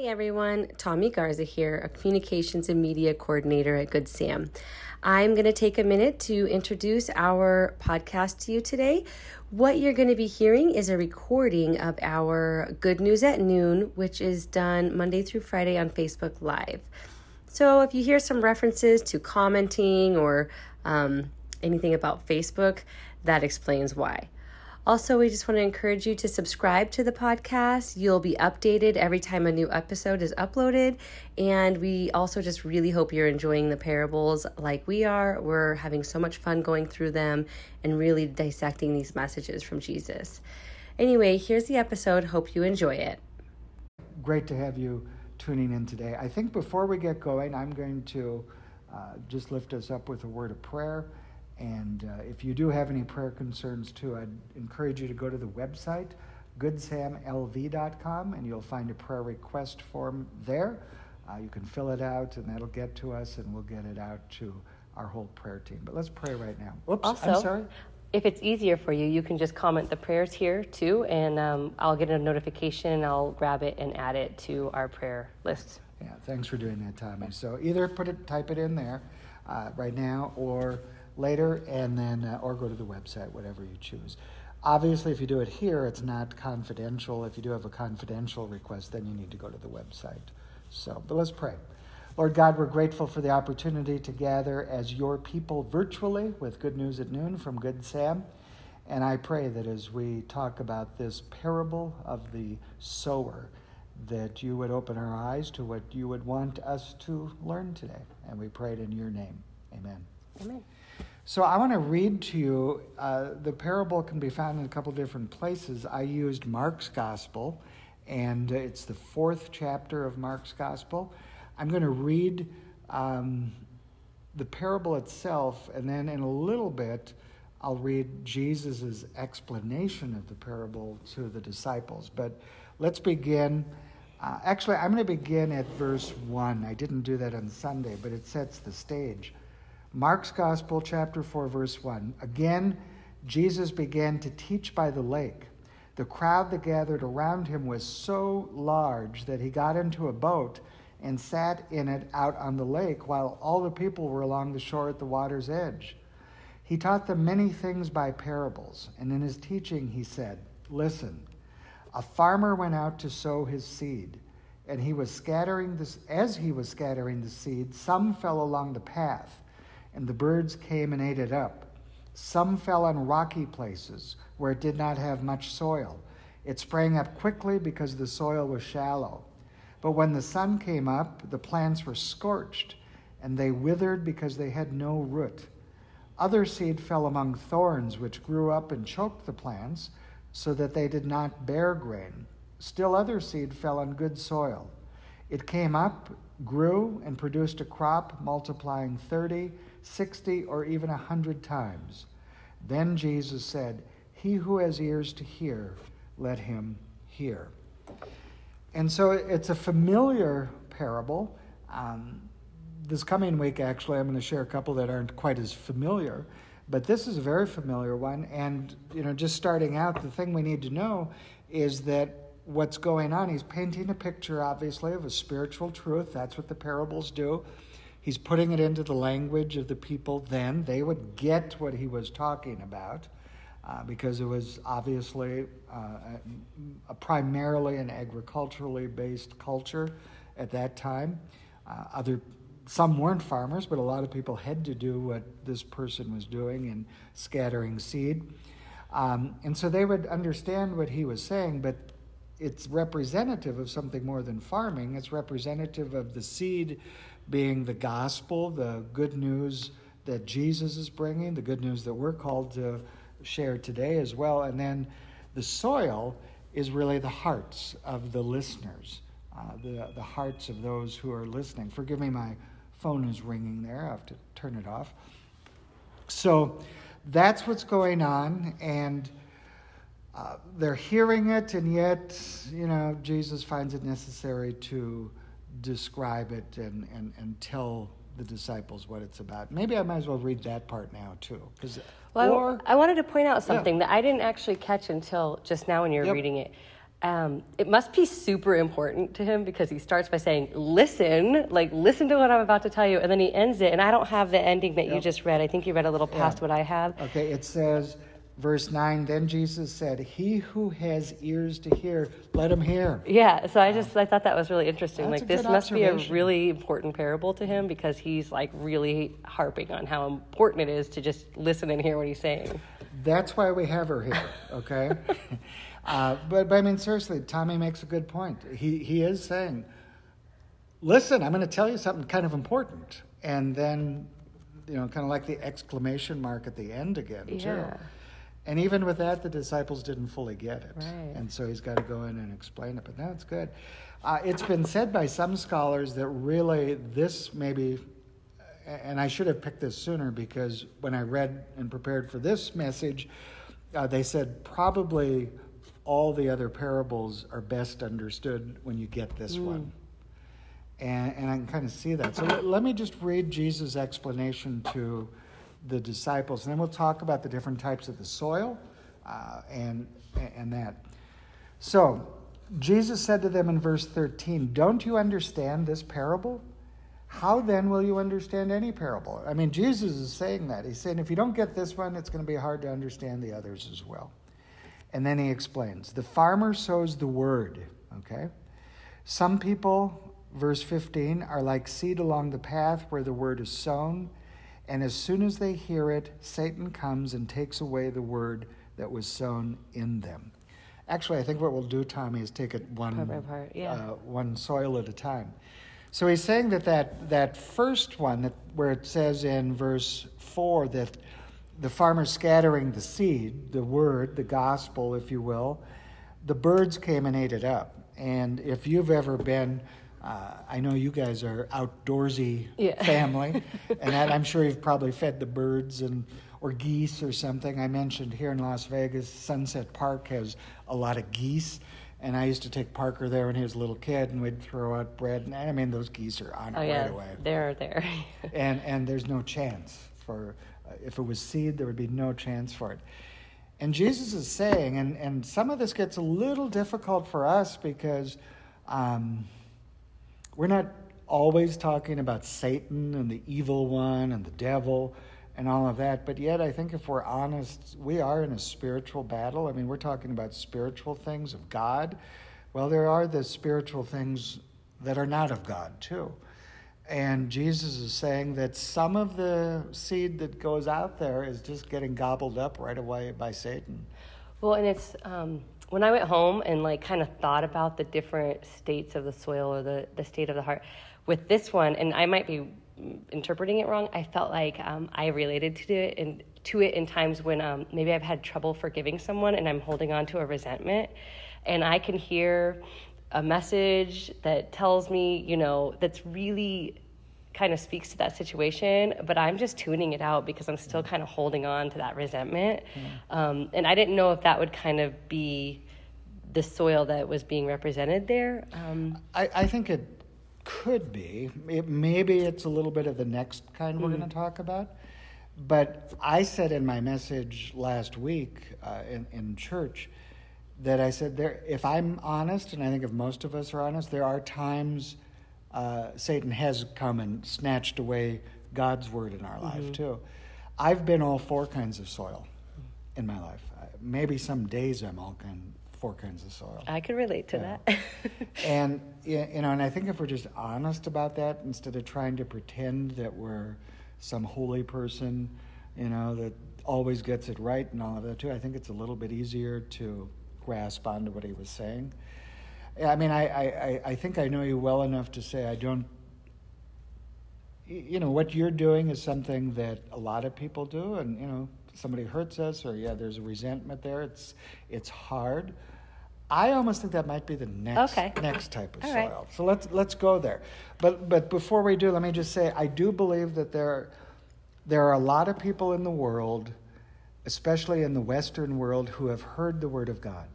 Hey everyone, Tommy Garza here, a communications and media coordinator at Good Sam. I'm going to take a minute to introduce our podcast to you today. What you're going to be hearing is a recording of our Good News at Noon, which is done Monday through Friday on Facebook Live. So if you hear some references to commenting or um, anything about Facebook, that explains why. Also, we just want to encourage you to subscribe to the podcast. You'll be updated every time a new episode is uploaded. And we also just really hope you're enjoying the parables like we are. We're having so much fun going through them and really dissecting these messages from Jesus. Anyway, here's the episode. Hope you enjoy it. Great to have you tuning in today. I think before we get going, I'm going to uh, just lift us up with a word of prayer. And uh, if you do have any prayer concerns too, I'd encourage you to go to the website, goodsamlv.com, and you'll find a prayer request form there. Uh, you can fill it out, and that'll get to us, and we'll get it out to our whole prayer team. But let's pray right now. Oops, also, I'm sorry. If it's easier for you, you can just comment the prayers here too, and um, I'll get a notification and I'll grab it and add it to our prayer list. Yeah, thanks for doing that, Tommy. So either put it, type it in there uh, right now, or later, and then uh, or go to the website, whatever you choose. Obviously, if you do it here, it's not confidential. If you do have a confidential request, then you need to go to the website. So, but let's pray. Lord God, we're grateful for the opportunity to gather as your people virtually with Good News at Noon from Good Sam. And I pray that as we talk about this parable of the sower, that you would open our eyes to what you would want us to learn today. And we pray it in your name. Amen. Amen. So I want to read to you. Uh, the parable can be found in a couple different places. I used Mark's Gospel, and it's the fourth chapter of Mark's Gospel. I'm going to read um, the parable itself, and then in a little bit, I'll read Jesus' explanation of the parable to the disciples. But let's begin. Uh, actually, I'm going to begin at verse 1. I didn't do that on Sunday, but it sets the stage. Mark's Gospel, chapter 4, verse 1. Again, Jesus began to teach by the lake. The crowd that gathered around him was so large that he got into a boat and sat in it out on the lake while all the people were along the shore at the water's edge. He taught them many things by parables, and in his teaching he said, Listen, a farmer went out to sow his seed, and he was scattering this as he was scattering the seed, some fell along the path and the birds came and ate it up. Some fell on rocky places where it did not have much soil. It sprang up quickly because the soil was shallow. But when the sun came up, the plants were scorched, and they withered because they had no root. Other seed fell among thorns, which grew up and choked the plants, so that they did not bear grain. Still other seed fell on good soil. It came up, grew, and produced a crop, multiplying thirty 60, or even a 100 times. Then Jesus said, He who has ears to hear, let him hear. And so it's a familiar parable. Um, this coming week, actually, I'm going to share a couple that aren't quite as familiar, but this is a very familiar one. And, you know, just starting out, the thing we need to know is that what's going on, he's painting a picture, obviously, of a spiritual truth. That's what the parables do. He's putting it into the language of the people then. They would get what he was talking about uh, because it was obviously uh, a, primarily an agriculturally based culture at that time. Uh, other some weren't farmers, but a lot of people had to do what this person was doing in scattering seed. Um, and so they would understand what he was saying, but it's representative of something more than farming. It's representative of the seed being the gospel, the good news that Jesus is bringing, the good news that we're called to share today as well. And then the soil is really the hearts of the listeners, uh, the, the hearts of those who are listening. Forgive me, my phone is ringing there. I have to turn it off. So that's what's going on. And uh, they're hearing it, and yet, you know, Jesus finds it necessary to describe it and, and, and tell the disciples what it's about. Maybe I might as well read that part now too, because well, or, I, I, wanted to point out something yeah. that I didn't actually catch until just now when you're yep. reading it. um, it must be super important to him because he starts by saying, Listen, like, listen to what I'm about to tell you. And then he ends it. And I don't have the ending that yep. you just read. I think you read a little past yeah. what I have. Okay, it says, verse 9 then jesus said he who has ears to hear let him hear. Yeah so i just i thought that was really interesting. Like this must be a really important parable to him because he's like really harping on how important it is to just listen and hear what he's saying. That's why we have her here okay? Uh, but, but i mean seriously tommy makes a good point. He, he is saying listen i'm going to tell you something kind of important. And then you know kind of like the exclamation mark at the end again yeah. too and even with that, the disciples didn't fully get it. Right. And so he's got to go in and explain it. But that's good. Uh, it's been said by some scholars that really this maybe, and I should have picked this sooner because when I read and prepared for this message, uh, they said probably all the other parables are best understood when you get this mm. one. And, and I can kind of see that. So let, let me just read Jesus' explanation to the disciples. And then we'll talk about the different types of the soil uh, and, and that. So, Jesus said to them in verse 13, Don't you understand this parable? How then will you understand any parable? I mean, Jesus is saying that. He's saying, if you don't get this one, it's going to be hard to understand the others as well. And then he explains the farmer sows the word, okay? Some people, verse 15, are like seed along the path where the word is sown. And as soon as they hear it, Satan comes and takes away the word that was sown in them. Actually, I think what we'll do, Tommy, is take it one, part by part, yeah. uh, one soil at a time. So he's saying that that, that first one, that, where it says in verse 4 that the farmer scattering the seed, the word, the gospel, if you will, the birds came and ate it up. And if you've ever been uh, I know you guys are outdoorsy yeah. family, and that, I'm sure you've probably fed the birds and or geese or something. I mentioned here in Las Vegas, Sunset Park has a lot of geese, and I used to take Parker there when he was a little kid, and we'd throw out bread, and I mean those geese are on it oh, yeah. right away. They're there, and and there's no chance for uh, if it was seed, there would be no chance for it. And Jesus is saying, and and some of this gets a little difficult for us because. Um, we're not always talking about Satan and the evil one and the devil and all of that, but yet I think if we're honest, we are in a spiritual battle. I mean, we're talking about spiritual things of God. Well, there are the spiritual things that are not of God, too. And Jesus is saying that some of the seed that goes out there is just getting gobbled up right away by Satan. Well, and it's um, when I went home and like kind of thought about the different states of the soil or the, the state of the heart with this one, and I might be interpreting it wrong, I felt like um, I related to it and to it in times when um, maybe I've had trouble forgiving someone and I'm holding on to a resentment, and I can hear a message that tells me, you know, that's really kind of speaks to that situation, but I'm just tuning it out because I'm still kind of holding on to that resentment. Mm. Um, and I didn't know if that would kind of be the soil that was being represented there. Um, I, I, think it could be. It, maybe it's a little bit of the next kind mm we're going to talk about. But I said in my message last week uh, in, in church that I said there, if I'm honest, and I think if most of us are honest, there are times uh, Satan has come and snatched away God's word in our mm-hmm. life too. I've been all four kinds of soil in my life. Uh, maybe some days I'm all kind four kinds of soil. I can relate to yeah. that. and you know, and I think if we're just honest about that, instead of trying to pretend that we're some holy person, you know, that always gets it right and all of that too, I think it's a little bit easier to grasp onto what he was saying. I mean, I, I, I think I know you well enough to say I don't. You know, what you're doing is something that a lot of people do, and, you know, somebody hurts us or, yeah, there's a resentment there. It's, it's hard. I almost think that might be the next okay. next type of All soil. Right. So let's let's go there. But but before we do, let me just say I do believe that there there are a lot of people in the world, especially in the Western world, who have heard the word of God.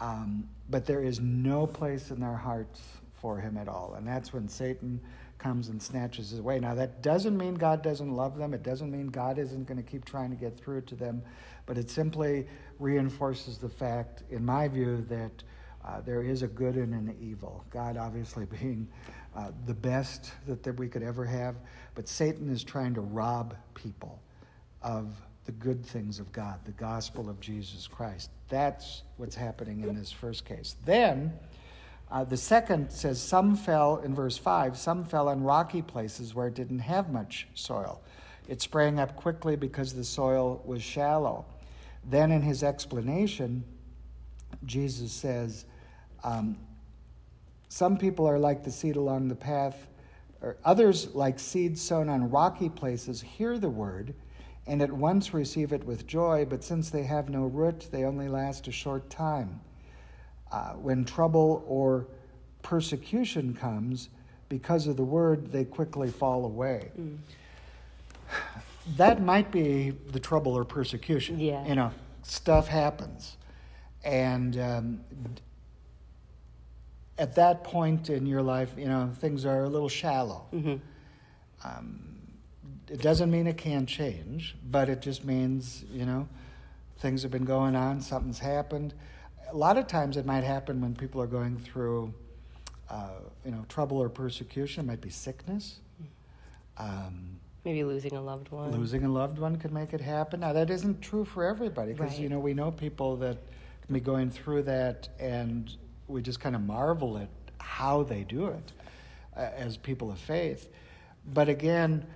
Um, but there is no place in their hearts for him at all. And that's when Satan comes and snatches his away. Now, that doesn't mean God doesn't love them. It doesn't mean God isn't going to keep trying to get through to them. But it simply reinforces the fact, in my view, that Uh, there is a good and an evil. God, obviously, being uh, the best that, that we could ever have, but Satan is trying to rob people of the good things of God, the gospel of Jesus Christ. That's what's happening in this first case. Then, uh, the second says, Some fell, in verse 5, some fell on rocky places where it didn't have much soil. It sprang up quickly because the soil was shallow. Then, in his explanation, Jesus says, um, Some people are like the seed along the path, or others, like seed sown on rocky places, hear the word and at once receive it with joy, but since they have no root, they only last a short time. Uh, when trouble or persecution comes, because of the word, they quickly fall away. Mm. That might be the trouble or persecution. Yeah. You know, stuff happens. And um, at that point in your life, you know, things are a little shallow. Mm-hmm. Um, it doesn't mean it can't change, but it just means, you know, things have been going on, something's happened. A lot of times it might happen when people are going through, uh, you know, trouble or persecution. It might be sickness. Um, Maybe losing a loved one. Losing a loved one could make it happen. Now, that isn't true for everybody because, right. you know, we know people that can be going through that and we just kind of marvel at how they do it uh, as people of faith. But again,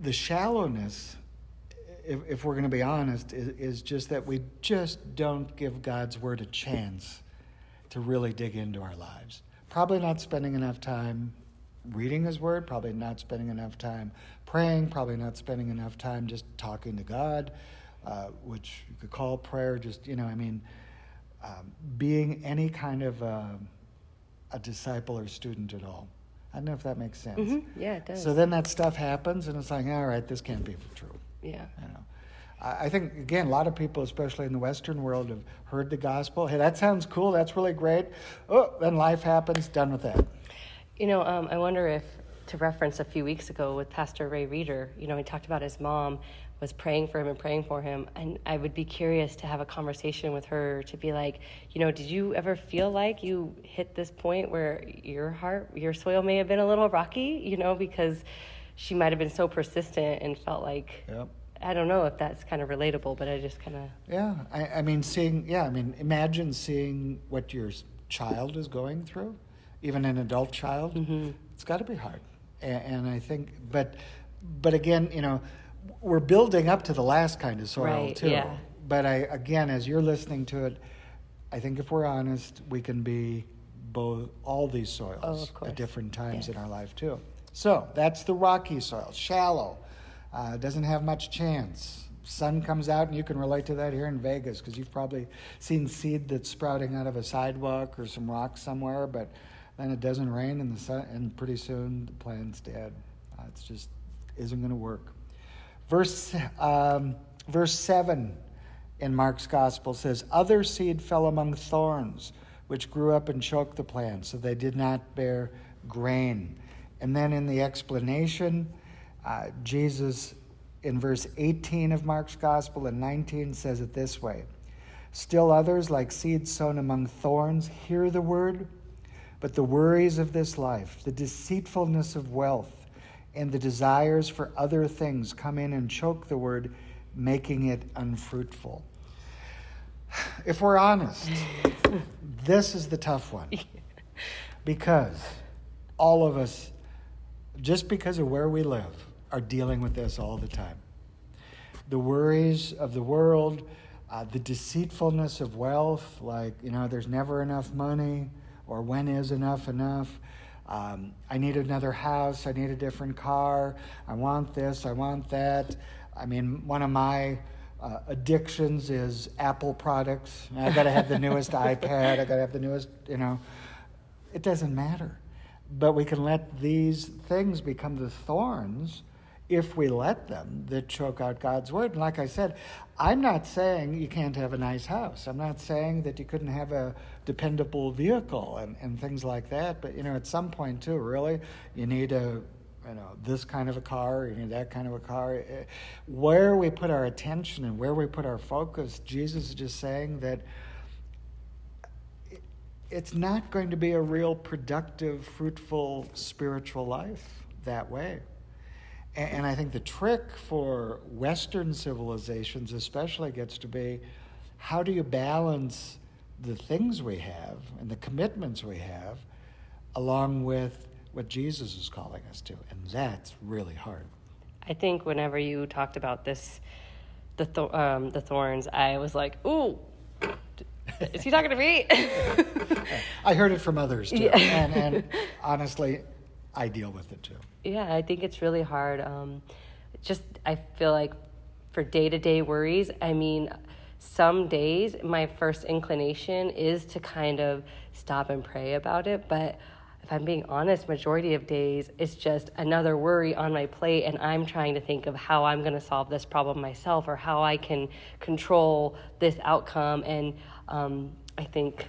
the shallowness, if, if we're going to be honest, is, is just that we just don't give God's word a chance to really dig into our lives. Probably not spending enough time reading His Word, probably not spending enough time praying, probably not spending enough time just talking to God, uh, which you could call prayer. Just, you know, I mean, um, being any kind of a, a disciple or student at all. I don't know if that makes sense. Mm-hmm. Yeah, it does. So then that stuff happens, and it's like, all right, this can't be true. Yeah. You know. I think again, a lot of people, especially in the Western world, have heard the gospel. Hey, that sounds cool. That's really great. Oh, then life happens. Done with that. You know, um, I wonder if to reference a few weeks ago with Pastor Ray Reeder. You know, he talked about his mom was praying for him and praying for him. And I would be curious to have a conversation with her to be like, you know, did you ever feel like you hit this point where your heart, your soil may have been a little rocky, you know, because she might have been so persistent and felt like. Yep. I don't know if that's kind of relatable, but I just kind of. Yeah, I, I mean, seeing, yeah, I mean, imagine seeing what your child is going through, even an adult child. Mm-hmm. It's got to be hard. And, and I think, but, but again, you know, we're building up to the last kind of soil right, too. Yeah. But I again, as you're listening to it, I think if we're honest, we can be both all these soils oh, at different times in our life too. So that's the rocky soil, shallow, uh, doesn't have much chance. Sun comes out, and you can relate to that here in Vegas because you've probably seen seed that's sprouting out of a sidewalk or some rock somewhere, but then it doesn't rain, and the sun, and pretty soon the plant's dead. Uh, it's just isn't going to work. Verse, um, verse 7 in Mark's gospel says, Other seed fell among thorns, which grew up and choked the plant, so they did not bear grain. And then in the explanation, uh, Jesus, in verse 18 of Mark's gospel and 19, says it this way Still others, like seeds sown among thorns, hear the word, but the worries of this life, the deceitfulness of wealth, and the desires for other things come in and choke the word, making it unfruitful. If we're honest, this is the tough one. Because all of us, just because of where we live, are dealing with this all the time. The worries of the world, uh, the deceitfulness of wealth, like, you know, there's never enough money, or when is enough enough? Um, I need another house. I need a different car. I want this. I want that. I mean, one of my uh, addictions is Apple products. I got to have the newest iPad. I got to have the newest, you know. It doesn't matter. But we can let these things become the thorns if we let them that choke out God's word. And like I said, I'm not saying you can't have a nice house. I'm not saying that you couldn't have a dependable vehicle and, and things like that. But you know, at some point too, really, you need a you know, this kind of a car, you need that kind of a car. Eh, where we put our attention and where we put our focus, Jesus is just saying that it's not going to be a real productive, fruitful spiritual life that way. And, I think the trick for Western civilizations, especially, gets to be how do you balance the things we have and the commitments we have along with what Jesus is calling us to? And that's really hard. I think whenever you talked about this, the, th- um, the thorns, I was like, ooh, is he talking to me? I heard it from others too. Yeah. And, and, honestly, I deal with it too. Yeah, I think it's really hard. Um, just, I feel like for day to day worries, I mean, some days my first inclination is to kind of stop and pray about it. But if I'm being honest, majority of days it's just another worry on my plate, and I'm trying to think of how I'm going to solve this problem myself or how I can control this outcome. And um, I think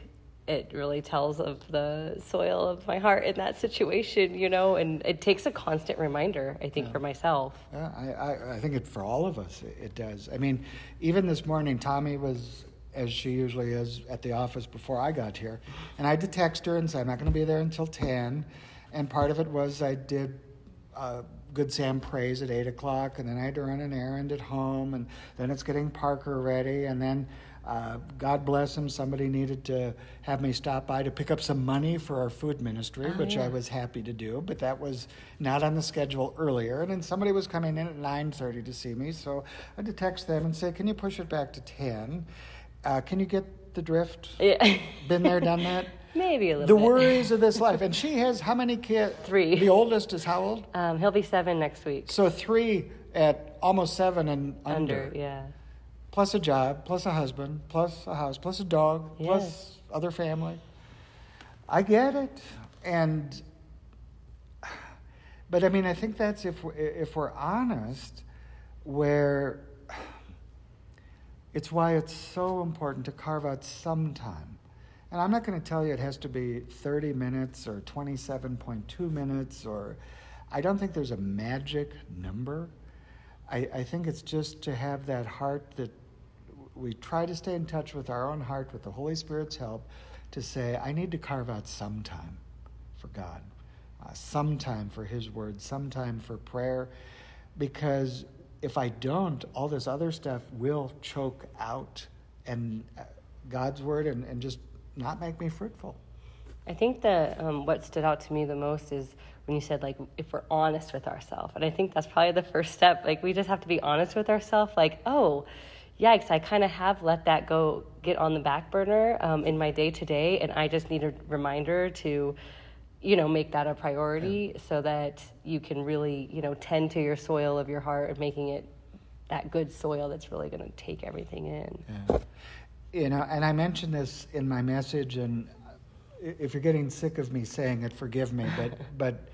it really tells of the soil of my heart in that situation, you know, and it takes a constant reminder, I think, yeah. for myself. Yeah, I, I, I, think it for all of us, it, it does. I mean, even this morning, Tommy was, as she usually is, at the office before I got here, and I had to text her and say, I'm not going to be there until 10. And part of it was I did. Uh, Good Sam prays at 8 o'clock, and then I had to run an errand at home, and then it's getting Parker ready, and then uh, God bless him, somebody needed to have me stop by to pick up some money for our food ministry, oh, which yeah. I was happy to do, but that was not on the schedule earlier. And then somebody was coming in at 9.30 to see me, so I had to text them and say, can you push it back to 10? Uh, can you get the drift? Yeah. Been there, done that? Maybe a little the bit. worries of this life. And she has how many kids? Three. The oldest is how old? Um, he'll be seven next week. So three at almost seven and under. Under, yeah plus a job, plus a husband, plus a house, plus a dog, yes. plus other family. I get it, and but I mean, I think that's if we're, if we're honest, where it's why it's so important to carve out some time. And I'm not going to tell you it has to be 30 minutes or 27.2 minutes, or I don't think there's a magic number. I, I think it's just to have that heart that we try to stay in touch with our own heart with the Holy Spirit's help to say, I need to carve out some time for God, uh, some time for His Word, some time for prayer, because if I don't, all this other stuff will choke out and uh, God's Word and, and just not make me fruitful. I think that um, what stood out to me the most is when you said like if we're honest with ourselves, and I think that's probably the first step. Like we just have to be honest with ourselves. Like oh, yikes, I kind of have let that go get on the back burner um, in my day to day, and I just need a reminder to, you know, make that a priority yeah. so that you can really, you know, tend to your soil of your heart and making it that good soil that's really going to take everything in. Yeah. You know, and I mentioned this in my message, and if you're getting sick of me saying it, forgive me, but but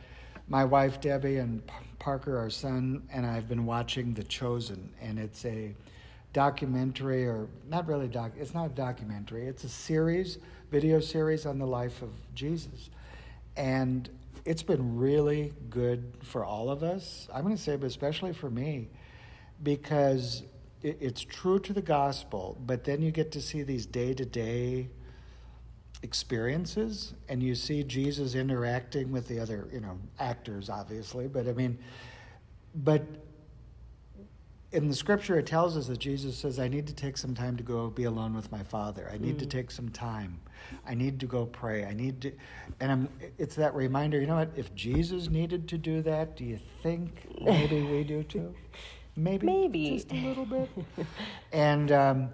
my wife Debbie and Parker, our son, and I've been watching The Chosen, and it's a documentary, or not really doc. It's not a documentary. It's a series, video series on the life of Jesus, and it's been really good for all of us. I'm going to say, but especially for me, because it, it's true to the gospel. But then you get to see these day to day experiences, and you see Jesus interacting with the other, you know, actors, obviously. But I mean, but in the scripture, it tells us that Jesus says, I need to take some time to go be alone with my Father. I need mm. to take some time. I need to go pray. I need to, and I'm, it's that reminder, you know what? If Jesus needed to do that, do you think maybe we do too? Maybe. Maybe. Just a little bit. and, um,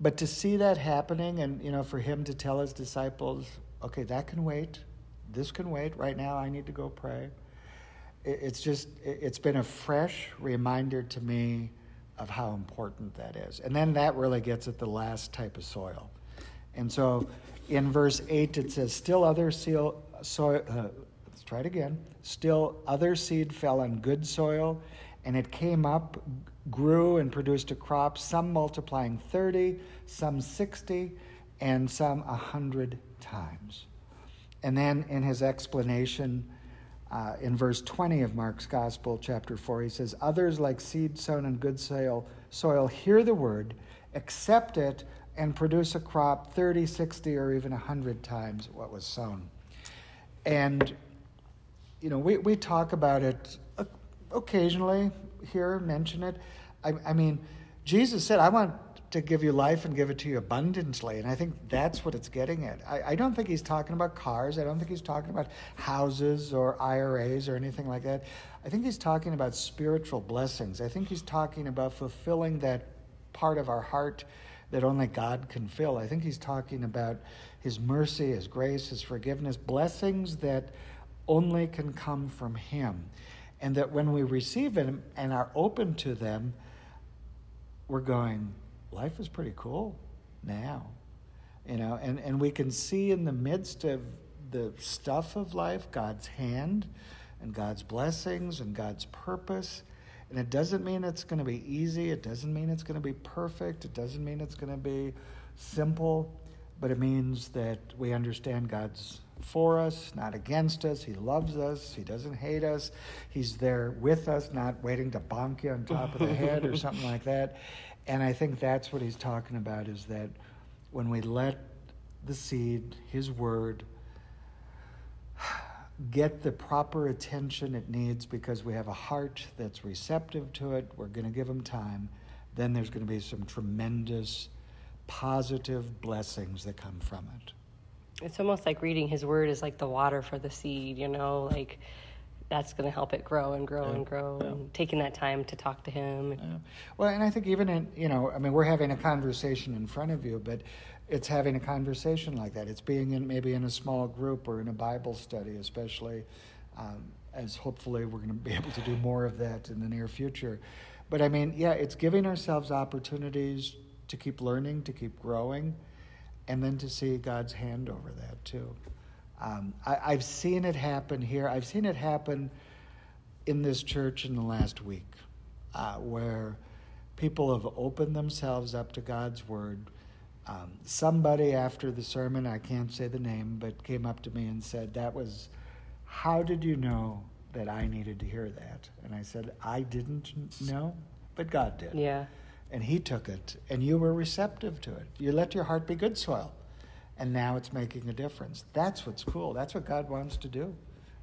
but to see that happening and, you know, for him to tell his disciples, okay, that can wait. This can wait. Right now, I need to go pray it's just it's been a fresh reminder to me of how important that is. And then that really gets at the last type of soil. And so in verse 8 it says still other soil, soil uh, let's try it again. Still other seed fell on good soil and it came up grew and produced a crop some multiplying 30 some 60 and some 100 times. And then in his explanation Uh, in verse 20 of Mark's Gospel, chapter 4, he says, Others, like seed sown in good soil, soil hear the word, accept it, and produce a crop 30, 60, or even 100 times what was sown. And, you know, we, we talk about it occasionally here, mention it. I, I mean, Jesus said, I want to give you life and give it to you abundantly. And I think that's what it's getting at. I, I, don't think he's talking about cars. I don't think he's talking about houses or IRAs or anything like that. I think he's talking about spiritual blessings. I think he's talking about fulfilling that part of our heart that only God can fill. I think he's talking about his mercy, his grace, his forgiveness, blessings that only can come from him. And that when we receive them and are open to them, we're going, life is pretty cool now. You know, and, and we can see in the midst of the stuff of life God's hand and God's blessings and God's purpose. And it doesn't mean it's going to be easy. It doesn't mean it's going to be perfect. It doesn't mean it's going to be simple. But it means that we understand God's for us, not against us. He loves us. He doesn't hate us. He's there with us, not waiting to bonk you on top of the head or something like that. And I think that's what he's talking about is that when we let the seed, his word, get the proper attention it needs because we have a heart that's receptive to it, we're going to give him time, then there's going to be some tremendous positive blessings that come from it. It's almost like reading his word is like the water for the seed, you know, like that's going to help it grow and grow yeah. and grow yeah. and taking that time to talk to him yeah. well and i think even in you know i mean we're having a conversation in front of you but it's having a conversation like that it's being in maybe in a small group or in a bible study especially um, as hopefully we're going to be able to do more of that in the near future but i mean yeah it's giving ourselves opportunities to keep learning to keep growing and then to see god's hand over that too um, I, have seen it happen here. I've seen it happen in this church in the last week, uh, where people have opened themselves up to God's word. Um, somebody after the sermon, I can't say the name, but came up to me and said, That was, how did you know that I needed to hear that? And I said, I didn't know, but God did. Yeah. And He took it, and you were receptive to it. You let your heart be good soil and now it's making a difference. That's what's cool. That's what God wants to do.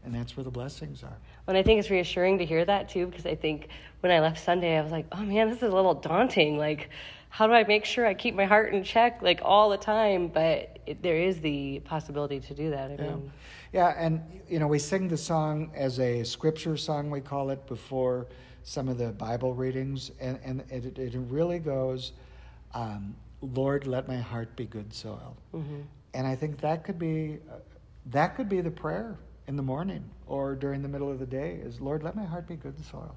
And that's where the blessings are. And I think it's reassuring to hear that too, because I think when I left Sunday, I was like, oh man, this is a little daunting. Like, how do I make sure I keep my heart in check like all the time? But it, there is the possibility to do that. I yeah. Mean, yeah, and you know, we sing the song as a scripture song, we call it, before some of the Bible readings, and, and it, it really goes, um, Lord, let my heart be good soil. Mm-hmm. And I think that could be uh, that could be the prayer in the morning or during the middle of the day is Lord, let my heart be good soil.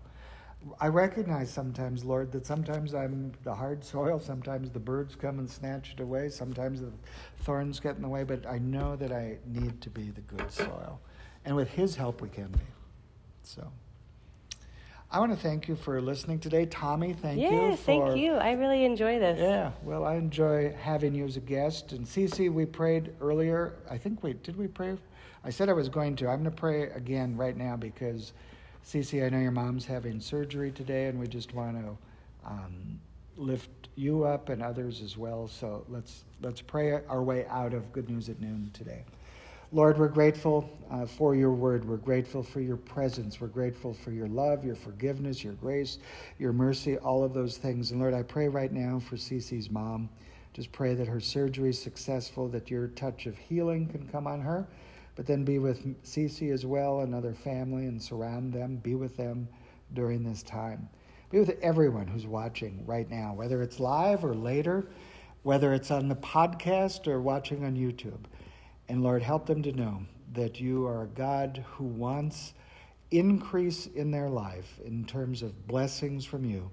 I recognize sometimes, Lord, that sometimes I'm the hard soil, sometimes the birds come and snatch it away, sometimes the thorns get in the way, but I know that I need to be the good soil. And with His help, we can be. So. I want to thank you for listening today. Tommy, thank yes, you. Yes, thank you. I really enjoy this. Yeah, well, I enjoy having you as a guest. And Cece, we prayed earlier. I think we did we pray? I said I was going to. I'm going to pray again right now because, Cece, I know your mom's having surgery today, and we just want to um, lift you up and others as well. So let's let's pray our way out of Good News at Noon today. Lord, we're grateful uh, for your word. We're grateful for your presence. We're grateful for your love, your forgiveness, your grace, your mercy, all of those things. And Lord, I pray right now for Cece's mom. Just pray that her surgery is successful, that your touch of healing can come on her, but then be with Cece as well, and other family, and surround them. Be with them during this time. Be with everyone who's watching right now, whether it's live or later, whether it's on the podcast or watching on YouTube. And Lord, help them to know that you are a God who wants increase in their life in terms of blessings from you.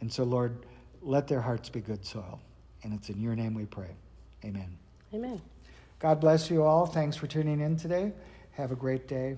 And so, Lord, let their hearts be good soil. And it's in your name we pray. Amen. Amen. God bless you all. Thanks for tuning in today. Have a great day.